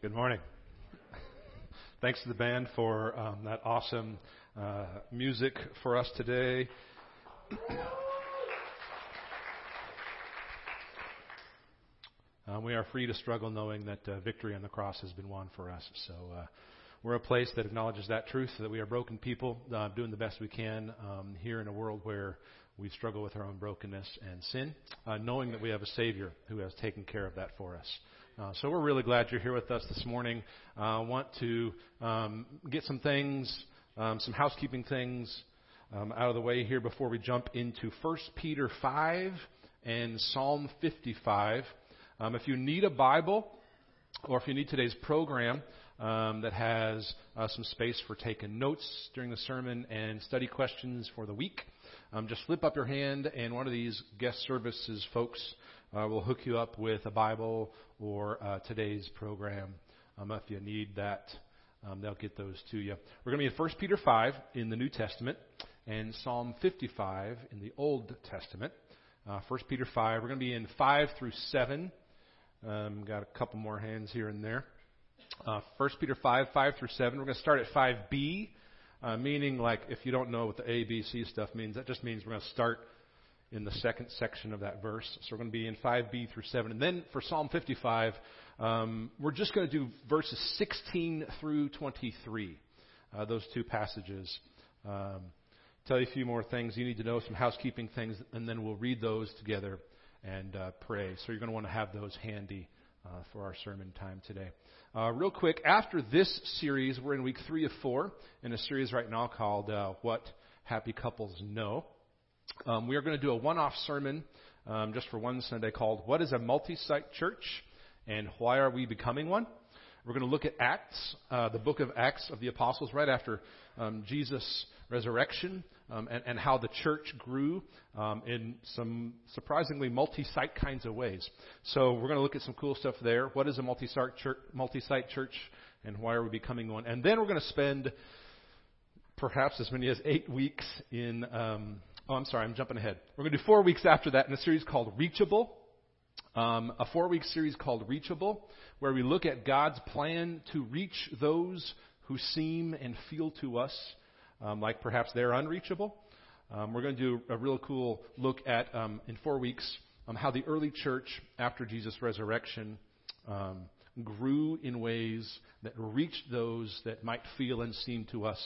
Good morning. Thanks to the band for um, that awesome uh, music for us today. Um, we are free to struggle knowing that uh, victory on the cross has been won for us. So uh, we're a place that acknowledges that truth, that we are broken people, uh, doing the best we can um, here in a world where we struggle with our own brokenness and sin, uh, knowing that we have a Savior who has taken care of that for us. Uh, so we're really glad you're here with us this morning. I uh, want to um, get some things, um, some housekeeping things um, out of the way here before we jump into 1 Peter 5 and Psalm 55. Um, if you need a Bible, or if you need today's program um, that has uh, some space for taking notes during the sermon and study questions for the week, um, just flip up your hand, and one of these guest services folks uh, will hook you up with a Bible or uh, today's program. Um, if you need that, um, they'll get those to you. We're going to be in 1 Peter 5 in the New Testament and Psalm 55 in the Old Testament. Uh, 1 Peter 5, we're going to be in 5 through 7. Um, got a couple more hands here and there. Uh, 1 Peter 5, 5 through 7. We're going to start at 5b, uh, meaning like if you don't know what the A, B, C stuff means, that just means we're going to start in the second section of that verse. So we're going to be in 5b through 7. And then for Psalm 55, um, we're just going to do verses 16 through 23, uh, those two passages. Um, tell you a few more things you need to know, some housekeeping things, and then we'll read those together and uh, pray. So you're going to want to have those handy uh, for our sermon time today. Uh, real quick, after this series, we're in week three of four in a series right now called uh, What Happy Couples Know. Um, we are going to do a one off sermon um, just for one Sunday called What is a Multi Site Church and Why Are We Becoming One? We're going to look at Acts, uh, the book of Acts of the Apostles, right after um, Jesus' resurrection, um, and, and, how the church grew um, in some surprisingly multi site kinds of ways. So we're going to look at some cool stuff there. What is a multi site church, multi-site church and why are we becoming one? And then we're going to spend perhaps as many as eight weeks in um, Oh, I'm sorry, I'm jumping ahead. We're going to do four weeks after that in a series called Reachable. Um, a four week series called Reachable, where we look at God's plan to reach those who seem and feel to us um, like perhaps they're unreachable. Um, we're going to do a real cool look at, um, in four weeks, um, how the early church, after Jesus' resurrection, um, grew in ways that reached those that might feel and seem to us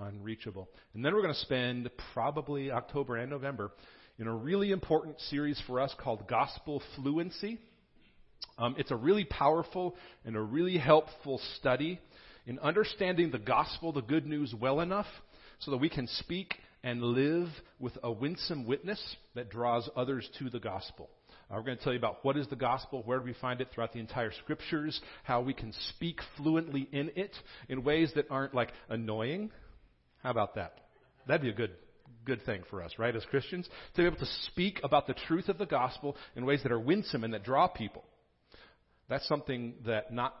unreachable. And then we're going to spend probably October and November in a really important series for us called Gospel Fluency. Um, it's a really powerful and a really helpful study in understanding the gospel, the good news, well enough so that we can speak and live with a winsome witness that draws others to the gospel. Uh, we're going to tell you about what is the gospel, where do we find it throughout the entire scriptures, how we can speak fluently in it in ways that aren't like annoying, how about that? That'd be a good good thing for us, right, as Christians, to be able to speak about the truth of the gospel in ways that are winsome and that draw people. That's something that not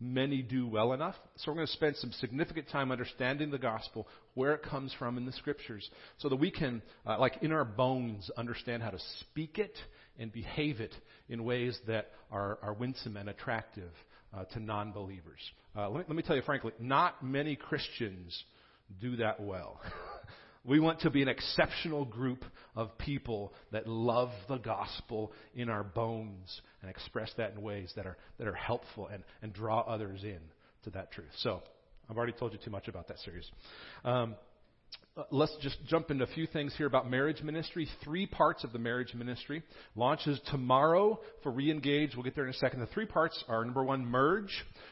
many do well enough. So we're going to spend some significant time understanding the gospel, where it comes from in the scriptures, so that we can, uh, like in our bones, understand how to speak it and behave it in ways that are, are winsome and attractive uh, to non believers. Uh, let, me, let me tell you frankly, not many Christians do that well. we want to be an exceptional group of people that love the gospel in our bones and express that in ways that are, that are helpful and, and draw others in to that truth. So, I've already told you too much about that series. Um, uh, let's just jump into a few things here about marriage ministry. Three parts of the marriage ministry. Launches tomorrow for Reengage. We'll get there in a second. The three parts are number one, merge.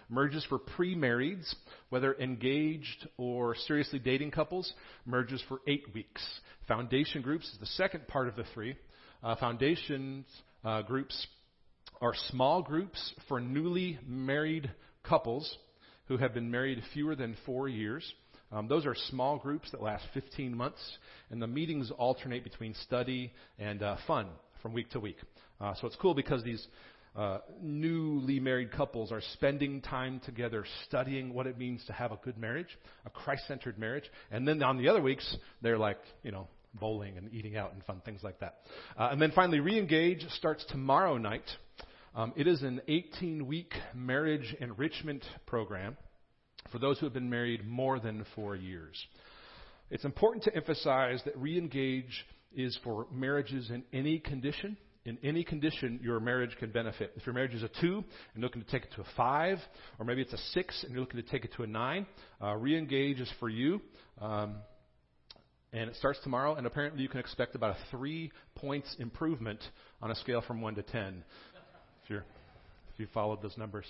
Merges for pre-marrieds, whether engaged or seriously dating couples. Merges for eight weeks. Foundation groups is the second part of the three. Uh, foundations uh, groups are small groups for newly married couples who have been married fewer than four years. Um, those are small groups that last 15 months, and the meetings alternate between study and uh, fun from week to week. Uh, so it's cool because these uh, newly married couples are spending time together studying what it means to have a good marriage, a Christ centered marriage. And then on the other weeks, they're like, you know, bowling and eating out and fun things like that. Uh, and then finally, Reengage starts tomorrow night. Um, it is an 18 week marriage enrichment program for those who have been married more than four years. It's important to emphasize that Reengage is for marriages in any condition. In any condition, your marriage can benefit. If your marriage is a two and you're looking to take it to a five, or maybe it's a six and you're looking to take it to a nine, uh, Reengage is for you. Um, and it starts tomorrow, and apparently you can expect about a three points improvement on a scale from one to ten. If you're if you followed those numbers.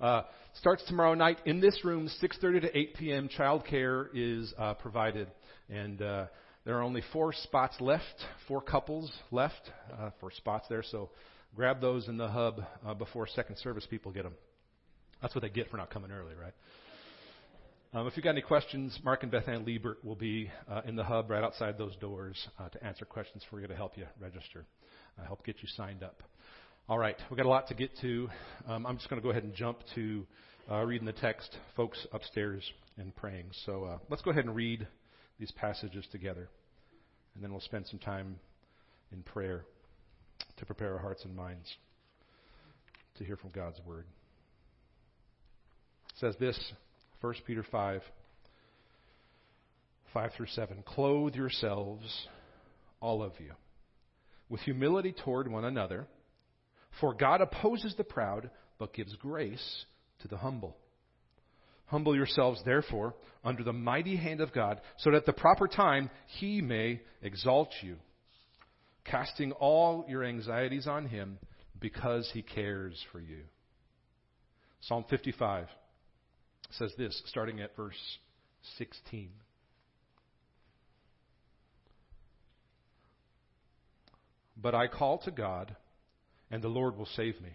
Uh, starts tomorrow night in this room, 6:30 to 8 p.m. Childcare is uh, provided, and uh, there are only four spots left, four couples left uh, for spots there. So grab those in the hub uh, before second service people get them. That's what they get for not coming early, right? Um, if you've got any questions, Mark and Beth Ann Liebert will be uh, in the hub right outside those doors uh, to answer questions for you to help you register, uh, help get you signed up. All right, we've got a lot to get to. Um, I'm just going to go ahead and jump to uh, reading the text, folks upstairs and praying. So uh, let's go ahead and read these passages together, and then we'll spend some time in prayer to prepare our hearts and minds to hear from God's Word. It says this 1 Peter 5, 5 through 7. Clothe yourselves, all of you, with humility toward one another, for God opposes the proud, but gives grace to the humble. Humble yourselves, therefore, under the mighty hand of God, so that at the proper time he may exalt you, casting all your anxieties on him because he cares for you. Psalm 55 says this, starting at verse 16. But I call to God, and the Lord will save me.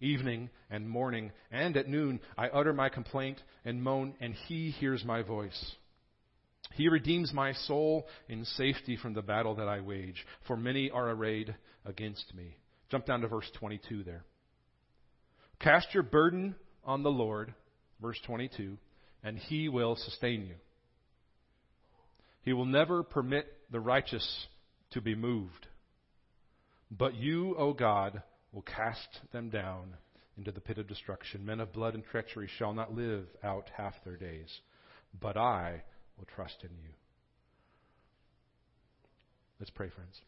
Evening and morning and at noon I utter my complaint and moan, and he hears my voice. He redeems my soul in safety from the battle that I wage, for many are arrayed against me. Jump down to verse 22 there. Cast your burden on the Lord, verse 22, and he will sustain you. He will never permit the righteous to be moved. But you, O God, will cast them down into the pit of destruction. Men of blood and treachery shall not live out half their days. But I will trust in you. Let's pray, friends.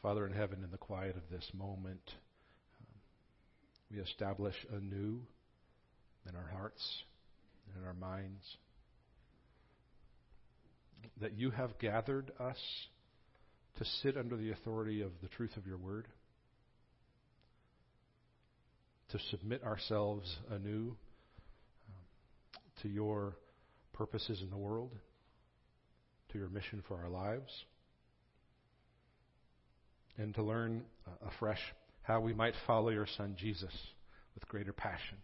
Father in heaven, in the quiet of this moment, um, we establish anew in our hearts and in our minds that you have gathered us to sit under the authority of the truth of your word, to submit ourselves anew um, to your purposes in the world, to your mission for our lives and to learn uh, afresh how we might follow your Son Jesus with greater passion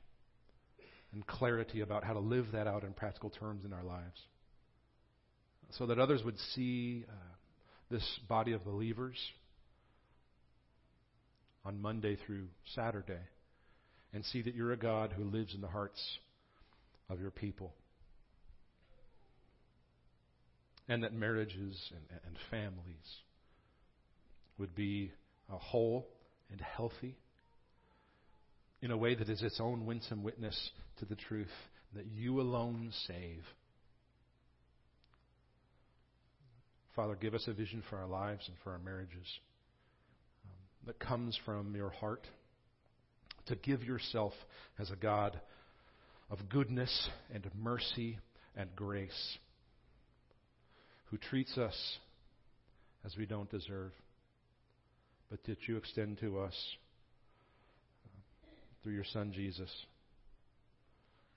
and clarity about how to live that out in practical terms in our lives. So that others would see uh, this body of believers on Monday through Saturday and see that you're a God who lives in the hearts of your people. And that marriages and, and families would be whole and healthy in a way that is its own winsome witness to the truth that you alone save. Father, give us a vision for our lives and for our marriages um, that comes from your heart to give yourself as a God of goodness and mercy and grace who treats us as we don't deserve but that you extend to us uh, through your Son Jesus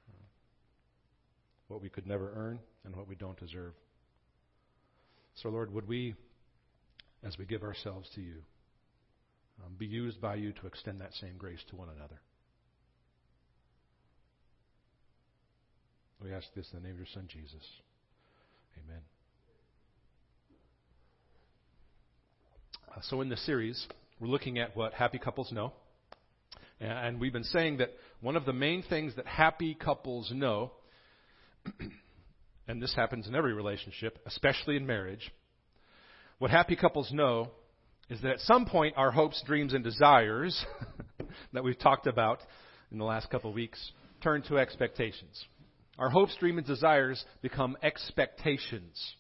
uh, what we could never earn and what we don't deserve. So, Lord, would we, as we give ourselves to you, um, be used by you to extend that same grace to one another? We ask this in the name of your Son, Jesus. Amen. Uh, so, in this series, we're looking at what happy couples know. And we've been saying that one of the main things that happy couples know, and this happens in every relationship, especially in marriage, What happy couples know is that at some point our hopes, dreams, and desires that we've talked about in the last couple of weeks turn to expectations. Our hopes, dreams, and desires become expectations.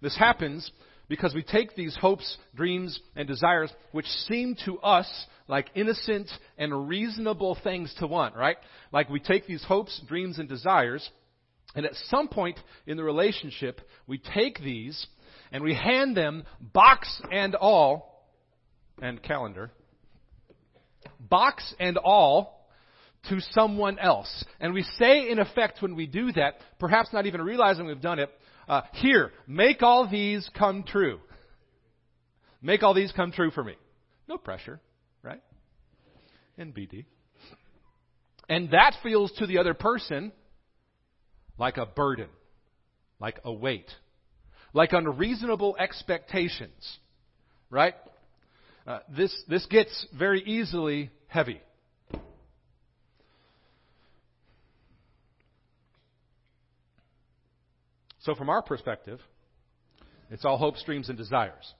This happens because we take these hopes, dreams, and desires, which seem to us like innocent and reasonable things to want, right? Like we take these hopes, dreams, and desires, and at some point in the relationship, we take these and we hand them, box and all, and calendar, box and all, to someone else. And we say, in effect, when we do that, perhaps not even realizing we've done it, uh, here, make all these come true. Make all these come true for me. No pressure, right? NBD. And that feels to the other person like a burden, like a weight, like unreasonable expectations, right? Uh, this, this gets very easily heavy. So, from our perspective, it's all hopes, dreams, and desires.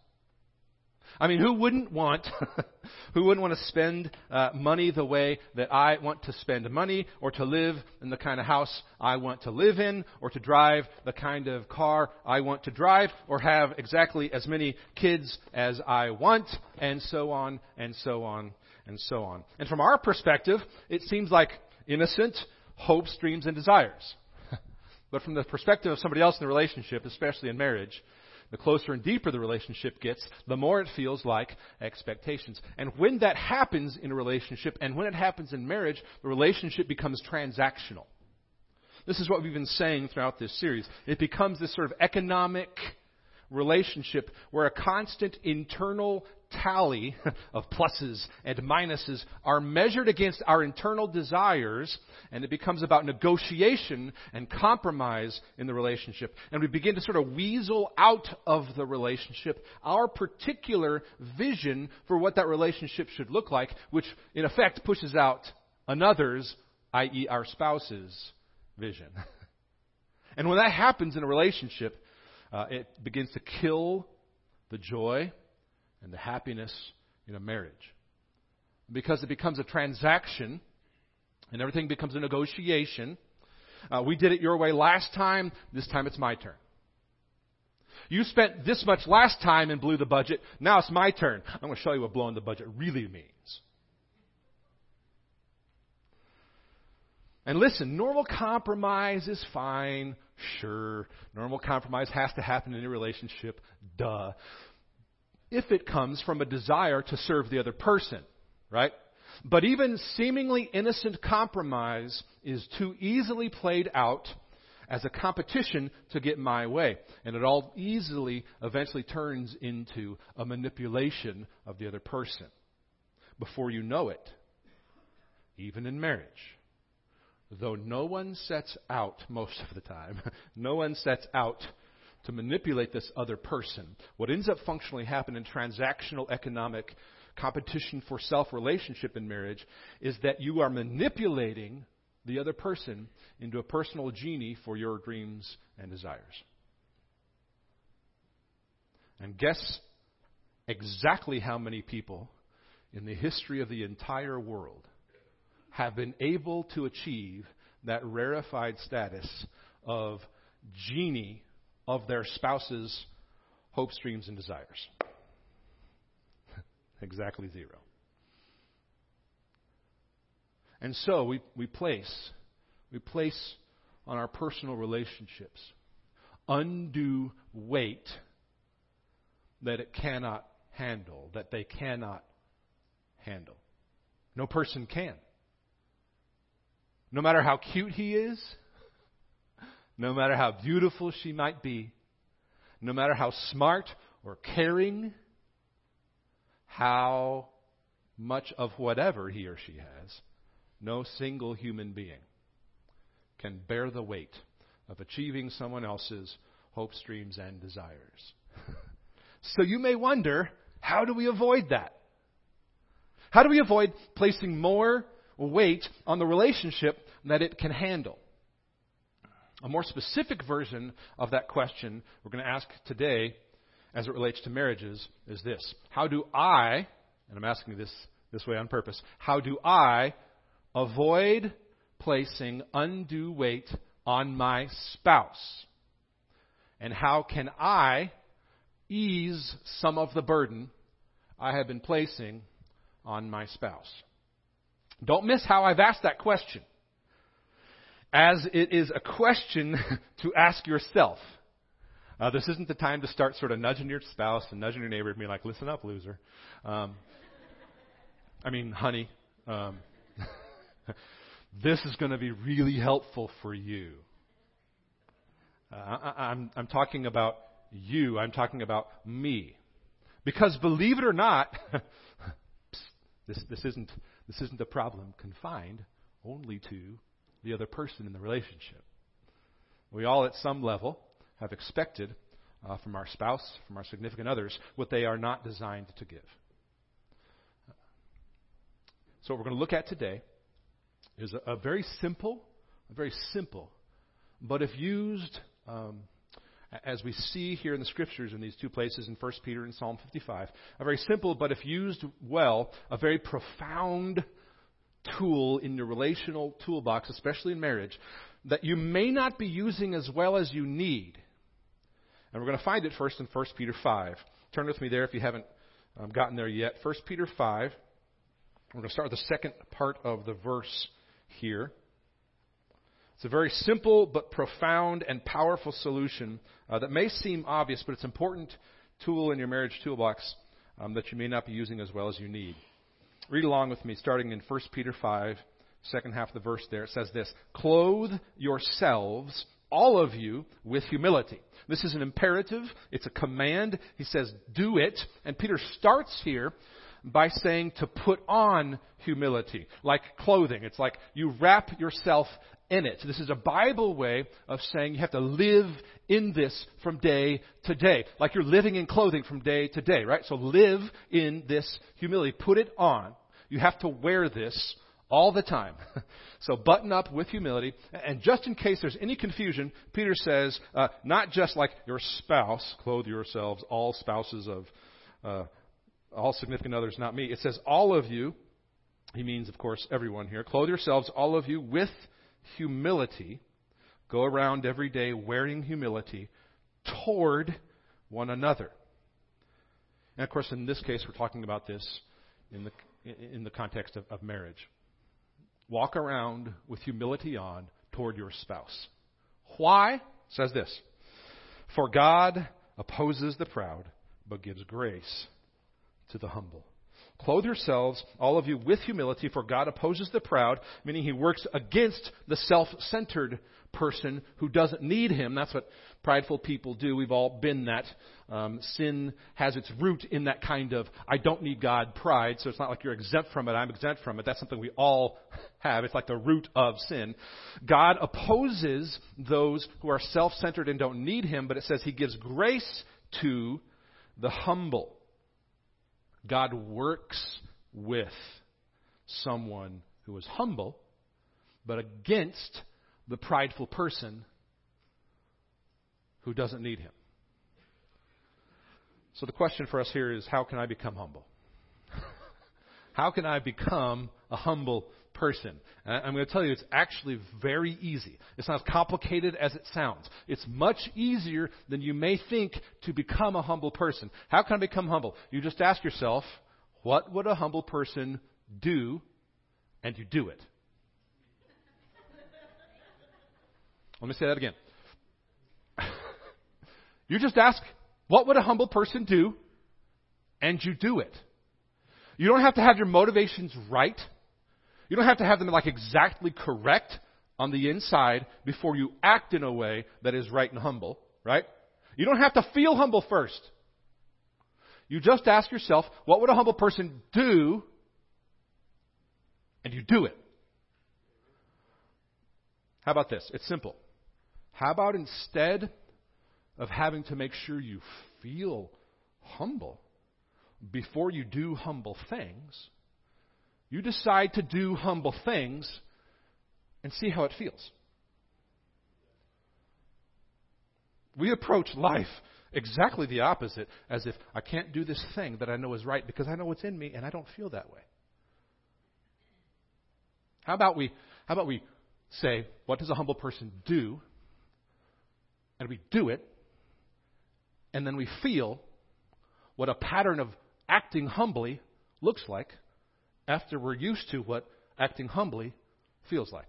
I mean, who wouldn't want, who wouldn't want to spend uh, money the way that I want to spend money, or to live in the kind of house I want to live in, or to drive the kind of car I want to drive, or have exactly as many kids as I want, and so on, and so on, and so on. And from our perspective, it seems like innocent hopes, dreams, and desires. But from the perspective of somebody else in the relationship, especially in marriage, the closer and deeper the relationship gets, the more it feels like expectations. And when that happens in a relationship, and when it happens in marriage, the relationship becomes transactional. This is what we've been saying throughout this series. It becomes this sort of economic relationship where a constant internal tally of pluses and minuses are measured against our internal desires, and it becomes about negotiation and compromise in the relationship. And we begin to sort of weasel out of the relationship our particular vision for what that relationship should look like, which in effect pushes out another's, i.e., our spouse's vision. and when that happens in a relationship, uh, it begins to kill the joy and the happiness in a marriage. Because it becomes a transaction and everything becomes a negotiation. Uh, we did it your way last time, this time it's my turn. You spent this much last time and blew the budget, now it's my turn. I'm going to show you what blowing the budget really means. And listen, normal compromise is fine. Sure. Normal compromise has to happen in a relationship. Duh if it comes from a desire to serve the other person, right? But even seemingly innocent compromise is too easily played out as a competition to get my way. And it all easily eventually turns into a manipulation of the other person. Before you know it, even in marriage, though no one sets out most of the time, no one sets out to manipulate this other person. What ends up functionally happening in transactional economic competition for self relationship in marriage is that you are manipulating the other person into a personal genie for your dreams and desires. And guess exactly how many people in the history of the entire world have been able to achieve that rarefied status of genie of their spouse's hopes, dreams, and desires. exactly zero. And so we, we place we place on our personal relationships undue weight that it cannot handle, that they cannot handle. No person can. No matter how cute he is, no matter how beautiful she might be, no matter how smart or caring, how much of whatever he or she has, no single human being can bear the weight of achieving someone else's hopes, dreams, and desires. so you may wonder, how do we avoid that? How do we avoid placing more weight on the relationship that it can handle? A more specific version of that question we're going to ask today as it relates to marriages is this How do I, and I'm asking this this way on purpose, how do I avoid placing undue weight on my spouse? And how can I ease some of the burden I have been placing on my spouse? Don't miss how I've asked that question, as it is a question to ask yourself. Uh, this isn't the time to start sort of nudging your spouse and nudging your neighbor and be like, listen up, loser. Um, I mean, honey, um, this is going to be really helpful for you. Uh, I, I'm, I'm talking about you. I'm talking about me. Because believe it or not, this, this, isn't, this isn't a problem confined only to the other person in the relationship. We all, at some level, have expected uh, from our spouse, from our significant others, what they are not designed to give. So, what we're going to look at today is a, a very simple, a very simple, but if used um, as we see here in the scriptures in these two places in 1 Peter and Psalm 55, a very simple, but if used well, a very profound tool in your relational toolbox, especially in marriage, that you may not be using as well as you need. And we're going to find it first in 1 Peter 5. Turn with me there if you haven't um, gotten there yet. 1 Peter 5. We're going to start with the second part of the verse here. It's a very simple but profound and powerful solution uh, that may seem obvious, but it's an important tool in your marriage toolbox um, that you may not be using as well as you need. Read along with me, starting in 1 Peter 5, second half of the verse there. It says this Clothe yourselves, all of you, with humility. This is an imperative, it's a command. He says, Do it. And Peter starts here by saying to put on humility, like clothing. It's like you wrap yourself in it. This is a Bible way of saying you have to live in this from day to day. Like you're living in clothing from day to day, right? So live in this humility. Put it on. You have to wear this all the time. so button up with humility. And just in case there's any confusion, Peter says, uh, not just like your spouse, clothe yourselves, all spouses of, uh, all significant others, not me. It says all of you, he means, of course, everyone here, clothe yourselves, all of you, with humility. Go around every day wearing humility toward one another. And of course, in this case, we're talking about this in the, in the context of, of marriage. Walk around with humility on toward your spouse. Why? Says this For God opposes the proud, but gives grace to the humble. Clothe yourselves, all of you, with humility, for God opposes the proud, meaning he works against the self centered person who doesn't need him. That's what prideful people do. We've all been that. Um, sin has its root in that kind of I don't need God pride, so it's not like you're exempt from it, I'm exempt from it. That's something we all have. It's like the root of sin. God opposes those who are self centered and don't need him, but it says he gives grace to the humble. God works with someone who is humble, but against the prideful person who doesn't need him. So the question for us here is how can I become humble? how can I become a humble person. And I'm going to tell you, it's actually very easy. It's not as complicated as it sounds. It's much easier than you may think to become a humble person. How can I become humble? You just ask yourself, what would a humble person do? And you do it. Let me say that again. you just ask, what would a humble person do? And you do it. You don't have to have your motivations right. You don't have to have them like exactly correct on the inside before you act in a way that is right and humble, right? You don't have to feel humble first. You just ask yourself, what would a humble person do? And you do it. How about this? It's simple. How about instead of having to make sure you feel humble before you do humble things, you decide to do humble things and see how it feels. We approach life exactly the opposite, as if I can't do this thing that I know is right because I know what's in me and I don't feel that way. How about we, how about we say, what does a humble person do? And we do it, and then we feel what a pattern of acting humbly looks like after we're used to what acting humbly feels like.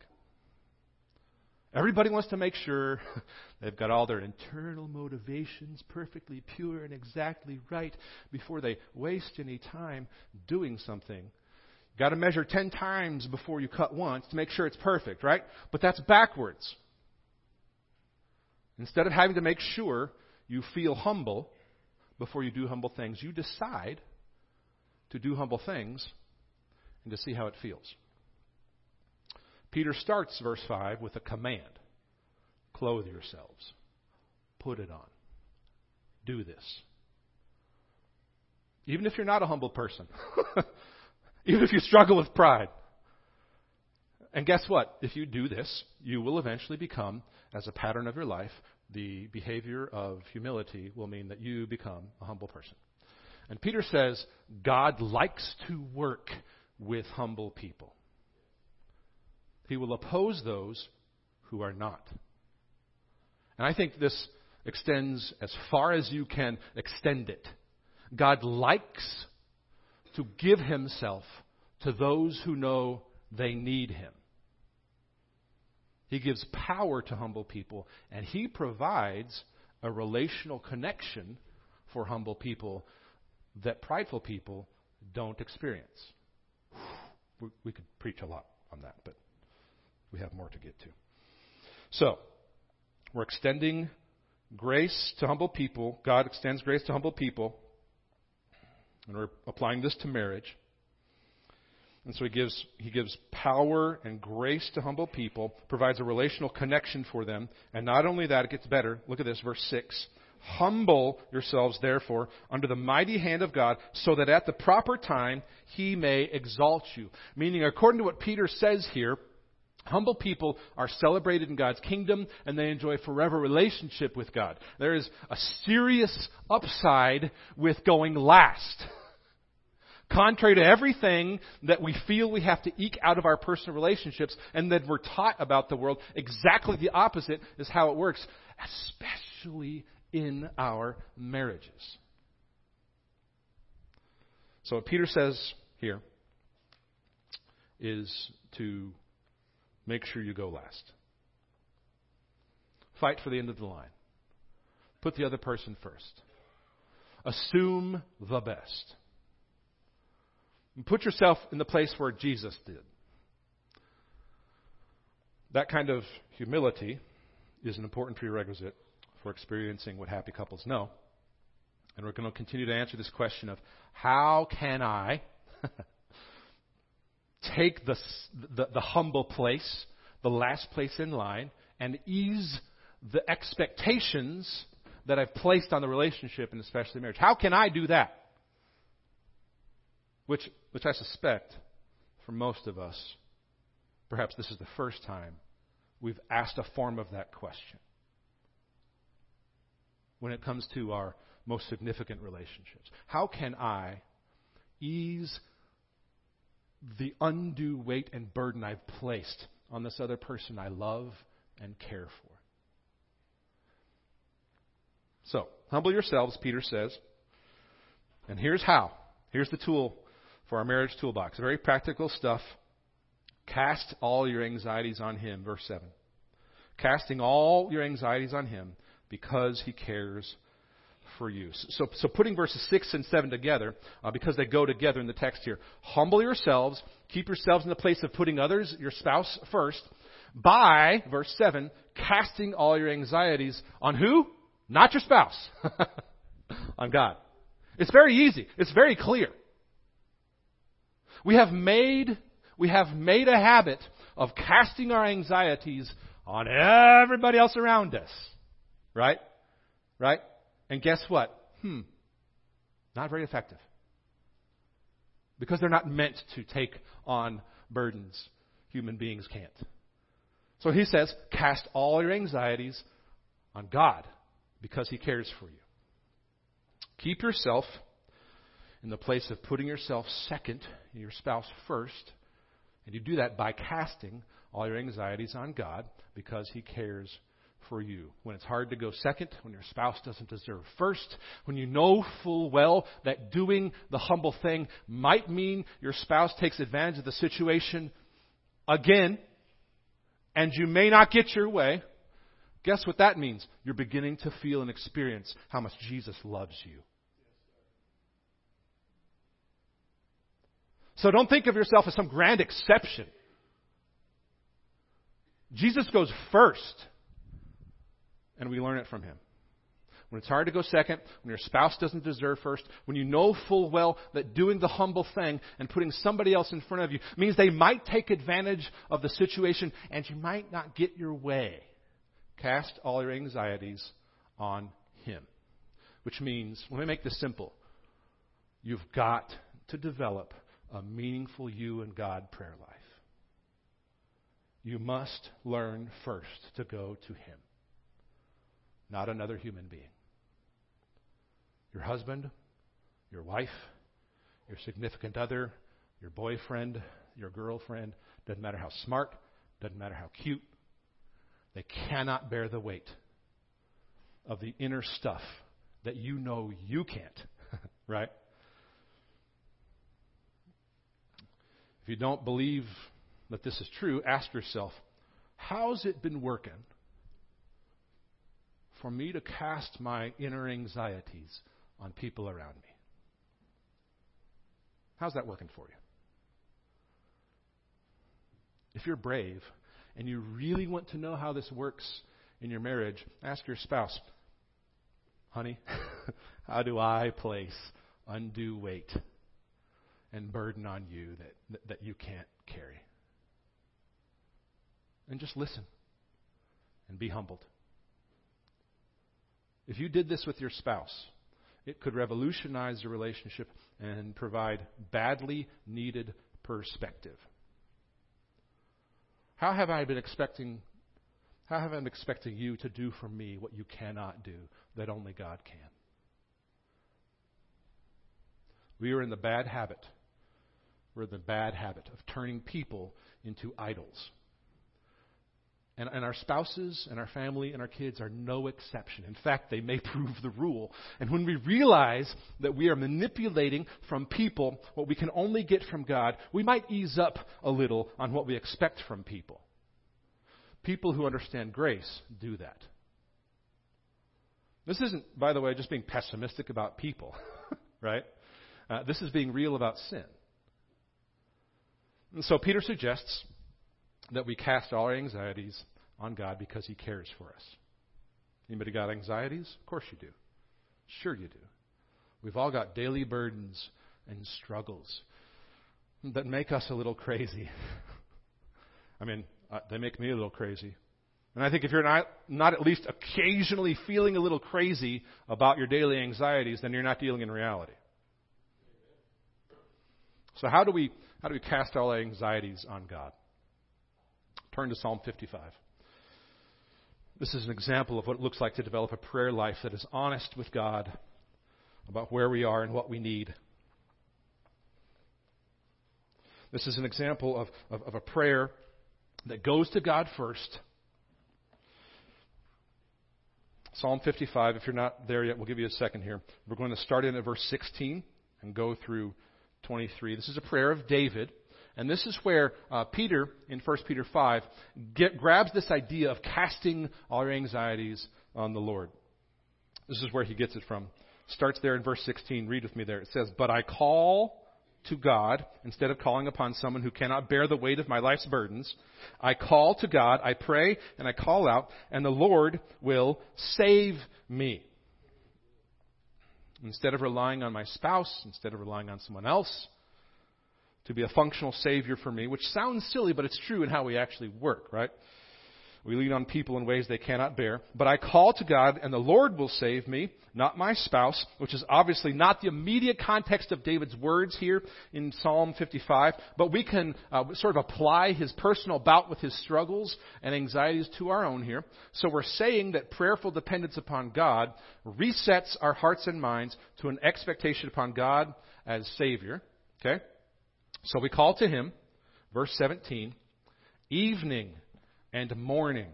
Everybody wants to make sure they've got all their internal motivations perfectly pure and exactly right before they waste any time doing something. Got to measure 10 times before you cut once to make sure it's perfect, right? But that's backwards. Instead of having to make sure you feel humble before you do humble things, you decide to do humble things and to see how it feels. Peter starts verse 5 with a command Clothe yourselves, put it on, do this. Even if you're not a humble person, even if you struggle with pride. And guess what? If you do this, you will eventually become, as a pattern of your life, the behavior of humility will mean that you become a humble person. And Peter says, God likes to work with humble people. He will oppose those who are not. And I think this extends as far as you can extend it. God likes to give himself to those who know they need him. He gives power to humble people, and he provides a relational connection for humble people that prideful people don't experience. We, we could preach a lot on that, but we have more to get to. So, we're extending grace to humble people. God extends grace to humble people. And we're applying this to marriage. And so he gives, he gives power and grace to humble people, provides a relational connection for them. And not only that, it gets better. Look at this, verse 6. Humble yourselves, therefore, under the mighty hand of God, so that at the proper time he may exalt you. Meaning, according to what Peter says here, Humble people are celebrated in God's kingdom and they enjoy forever relationship with God. There is a serious upside with going last. Contrary to everything that we feel we have to eke out of our personal relationships and that we're taught about the world, exactly the opposite is how it works, especially in our marriages. So, what Peter says here is to make sure you go last. Fight for the end of the line. Put the other person first. Assume the best. And put yourself in the place where Jesus did. That kind of humility is an important prerequisite for experiencing what happy couples know. And we're going to continue to answer this question of how can I take the, the, the, humble place, the last place in line, and ease the expectations that I've placed on the relationship and especially marriage. How can I do that? Which, which I suspect for most of us, perhaps this is the first time we've asked a form of that question when it comes to our most significant relationships. How can I ease the undue weight and burden I've placed on this other person I love and care for? So, humble yourselves, Peter says. And here's how. Here's the tool for our marriage toolbox. Very practical stuff. Cast all your anxieties on Him, verse 7. Casting all your anxieties on Him because he cares for you. So, so putting verses 6 and 7 together, uh, because they go together in the text here. Humble yourselves, keep yourselves in the place of putting others, your spouse, first, by, verse 7, casting all your anxieties on who? Not your spouse. on God. It's very easy. It's very clear. We have made, we have made a habit of casting our anxieties on everybody else around us. Right? Right? And guess what? Hmm. Not very effective. Because they're not meant to take on burdens human beings can't. So he says, cast all your anxieties on God because he cares for you. Keep yourself in the place of putting yourself second and your spouse first. And you do that by casting all your anxieties on God because He cares for you. When it's hard to go second, when your spouse doesn't deserve first, when you know full well that doing the humble thing might mean your spouse takes advantage of the situation again, and you may not get your way, guess what that means? You're beginning to feel and experience how much Jesus loves you. So don't think of yourself as some grand exception. Jesus goes first, and we learn it from him. When it's hard to go second, when your spouse doesn't deserve first, when you know full well that doing the humble thing and putting somebody else in front of you means they might take advantage of the situation and you might not get your way, cast all your anxieties on Him. Which means, let me make this simple. You've got to develop a meaningful you and God prayer life. You must learn first to go to Him, not another human being. Your husband, your wife, your significant other, your boyfriend, your girlfriend, doesn't matter how smart, doesn't matter how cute, they cannot bear the weight of the inner stuff that you know you can't, right? If you don't believe that this is true, ask yourself, how's it been working for me to cast my inner anxieties on people around me? How's that working for you? If you're brave and you really want to know how this works in your marriage, ask your spouse, honey, how do I place undue weight and burden on you that, that you can't carry? and just listen and be humbled. If you did this with your spouse, it could revolutionize the relationship and provide badly needed perspective. How have I been expecting how have I been expecting you to do for me what you cannot do that only God can? We are in the bad habit. We're in the bad habit of turning people into idols. And, and, our spouses and our family and our kids are no exception. In fact, they may prove the rule. And when we realize that we are manipulating from people what we can only get from God, we might ease up a little on what we expect from people. People who understand grace do that. This isn't, by the way, just being pessimistic about people, right? Uh, this is being real about sin. And so Peter suggests that we cast all our anxieties on God because He cares for us. Anybody got anxieties? Of course you do. Sure you do. We've all got daily burdens and struggles that make us a little crazy. I mean, uh, they make me a little crazy. And I think if you're not, not at least occasionally feeling a little crazy about your daily anxieties, then you're not dealing in reality. So how do we how do we cast all our anxieties on God? Turn to Psalm 55. This is an example of what it looks like to develop a prayer life that is honest with God about where we are and what we need. This is an example of, of, of a prayer that goes to God first. Psalm 55, if you're not there yet, we'll give you a second here. We're going to start in at verse 16 and go through 23. This is a prayer of David. And this is where uh, Peter, in 1 Peter 5, get, grabs this idea of casting all your anxieties on the Lord. This is where he gets it from. Starts there in verse 16. Read with me there. It says, But I call to God instead of calling upon someone who cannot bear the weight of my life's burdens. I call to God, I pray, and I call out, and the Lord will save me. Instead of relying on my spouse, instead of relying on someone else, to be a functional Savior for me, which sounds silly, but it's true in how we actually work, right? We lean on people in ways they cannot bear. But I call to God, and the Lord will save me, not my spouse, which is obviously not the immediate context of David's words here in Psalm 55. But we can uh, sort of apply his personal bout with his struggles and anxieties to our own here. So we're saying that prayerful dependence upon God resets our hearts and minds to an expectation upon God as Savior. Okay? So we call to Him, verse 17, evening and morning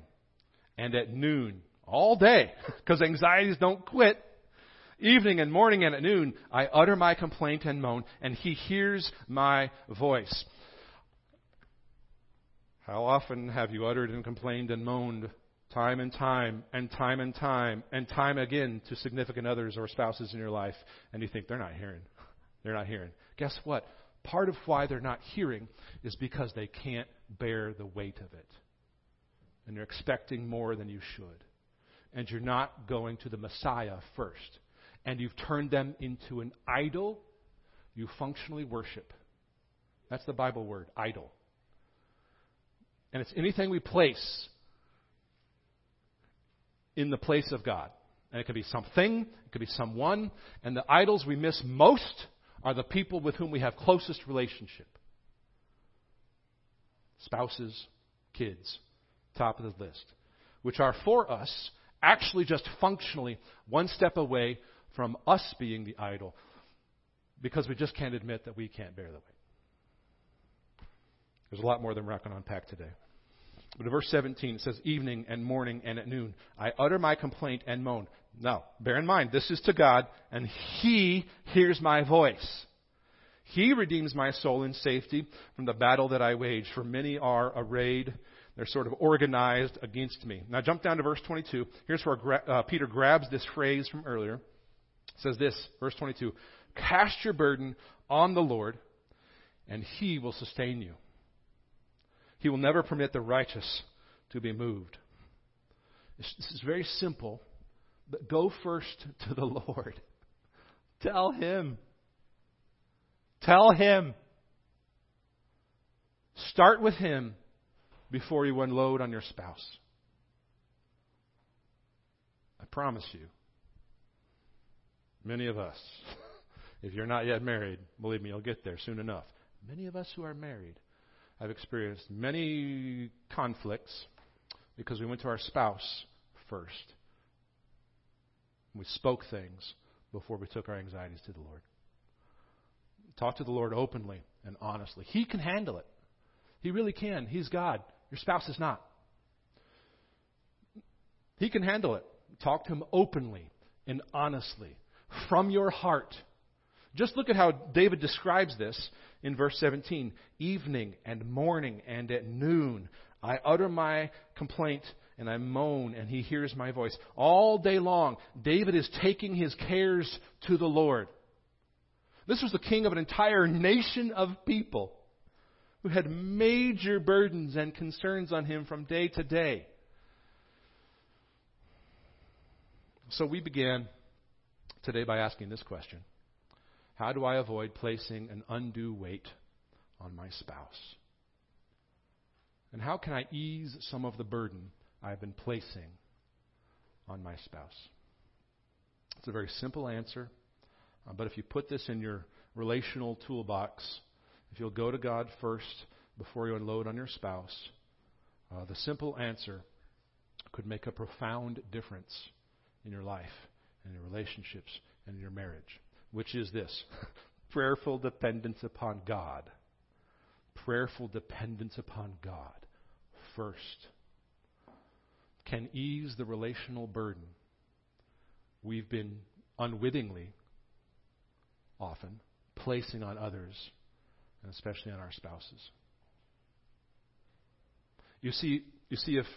and at noon, all day, because anxieties don't quit. Evening and morning and at noon, I utter my complaint and moan, and he hears my voice. How often have you uttered and complained and moaned time and time and time and time and time again to significant others or spouses in your life, and you think they're not hearing? They're not hearing. Guess what? Part of why they're not hearing is because they can't bear the weight of it and you're expecting more than you should, and you're not going to the Messiah first, and you've turned them into an idol you functionally worship. That's the Bible word, idol. And it's anything we place in the place of God. And it could be something, it could be someone, and the idols we miss most are the people with whom we have closest relationship. Spouses, kids, top of the list, which are for us actually just functionally one step away from us being the idol because we just can't admit that we can't bear the weight. There's a lot more than we're not going to unpack today. But in verse 17, it says, Evening and morning and at noon, I utter my complaint and moan. Now, bear in mind, this is to God, and He hears my voice. He redeems my soul in safety from the battle that I wage, for many are arrayed they're sort of organized against me. Now jump down to verse 22. Here's where uh, Peter grabs this phrase from earlier. It says this, verse 22 Cast your burden on the Lord, and he will sustain you. He will never permit the righteous to be moved. This is very simple, but go first to the Lord. Tell him. Tell him. Start with him before you unload on your spouse. I promise you, many of us, if you're not yet married, believe me, you'll get there soon enough. Many of us who are married have experienced many conflicts because we went to our spouse first. We spoke things before we took our anxieties to the Lord. Talk to the Lord openly and honestly. He can handle it. He really can. He's God. Your spouse is not. He can handle it. Talk to him openly and honestly from your heart. Just look at how David describes this in verse 17. Evening and morning and at noon, I utter my complaint and I moan, and he hears my voice. All day long, David is taking his cares to the Lord. This was the king of an entire nation of people who had major burdens and concerns on him from day to day. So we began today by asking this question How do I avoid placing an undue weight on my spouse? And how can I ease some of the burden I've been placing on my spouse? It's a very simple answer, uh, but if you put this in your relational toolbox, if you'll go to God first before you unload on your spouse, uh, the simple answer could make a profound difference in your life, in your relationships, and in your marriage, which is this prayerful dependence upon God. Prayerful dependence upon God first can ease the relational burden we've been unwittingly, often, placing on others and especially on our spouses. You see, you see if,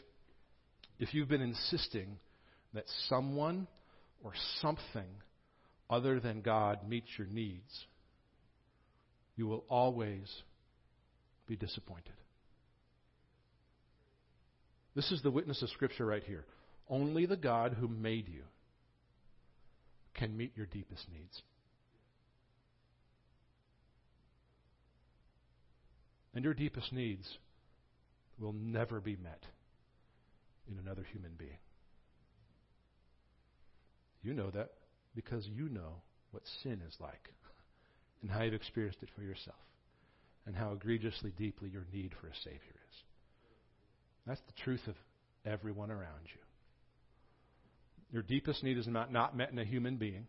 if you've been insisting that someone or something other than God meets your needs, you will always be disappointed. This is the witness of Scripture right here. Only the God who made you can meet your deepest needs. and your deepest needs will never be met in another human being. You know that because you know what sin is like and how you've experienced it for yourself and how egregiously deeply your need for a Savior is. That's the truth of everyone around you. Your deepest need is not, not met in a human being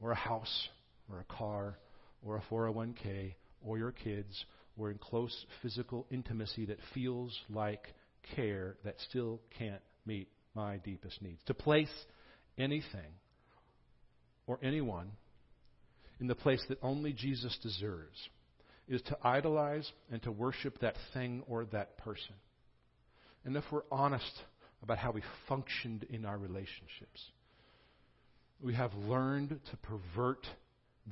or a house or a car or a 401k or your kids or in close physical intimacy that feels like care that still can't meet my deepest needs. To place anything or anyone in the place that only Jesus deserves is to idolize and to worship that thing or that person. And if we're honest about how we functioned in our relationships, we have learned to pervert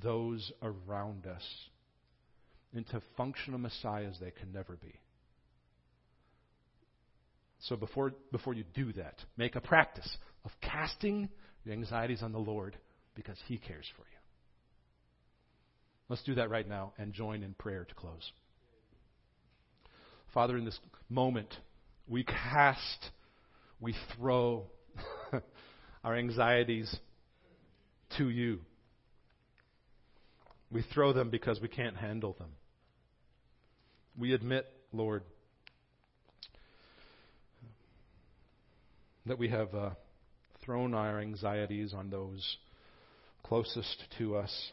those around us into functional messiahs they can never be. So before, before you do that, make a practice of casting your anxieties on the Lord because He cares for you. Let's do that right now and join in prayer to close. Father, in this moment, we cast, we throw our anxieties to you. We throw them because we can't handle them. We admit, Lord, that we have uh, thrown our anxieties on those closest to us,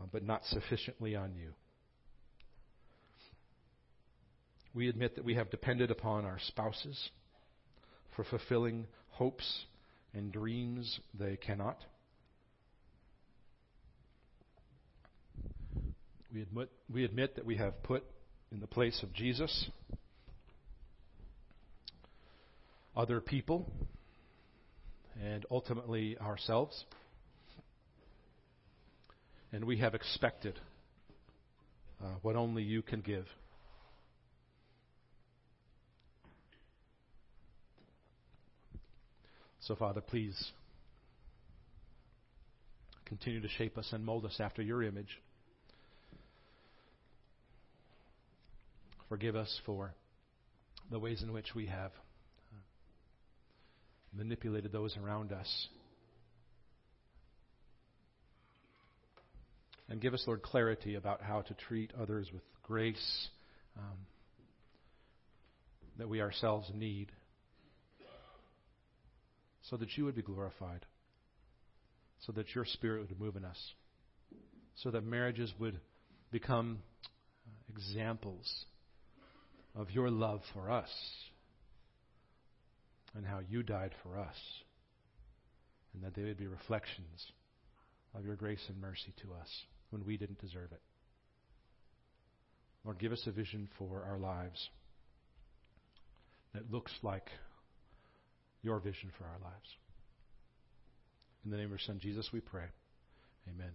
uh, but not sufficiently on you. We admit that we have depended upon our spouses for fulfilling hopes and dreams they cannot. We admit, we admit that we have put in the place of Jesus other people and ultimately ourselves. And we have expected uh, what only you can give. So, Father, please continue to shape us and mold us after your image. Forgive us for the ways in which we have manipulated those around us. And give us, Lord, clarity about how to treat others with grace um, that we ourselves need so that you would be glorified, so that your spirit would move in us, so that marriages would become examples of your love for us and how you died for us, and that they would be reflections of your grace and mercy to us when we didn't deserve it. Lord, give us a vision for our lives that looks like your vision for our lives. In the name of your Son, Jesus, we pray. Amen.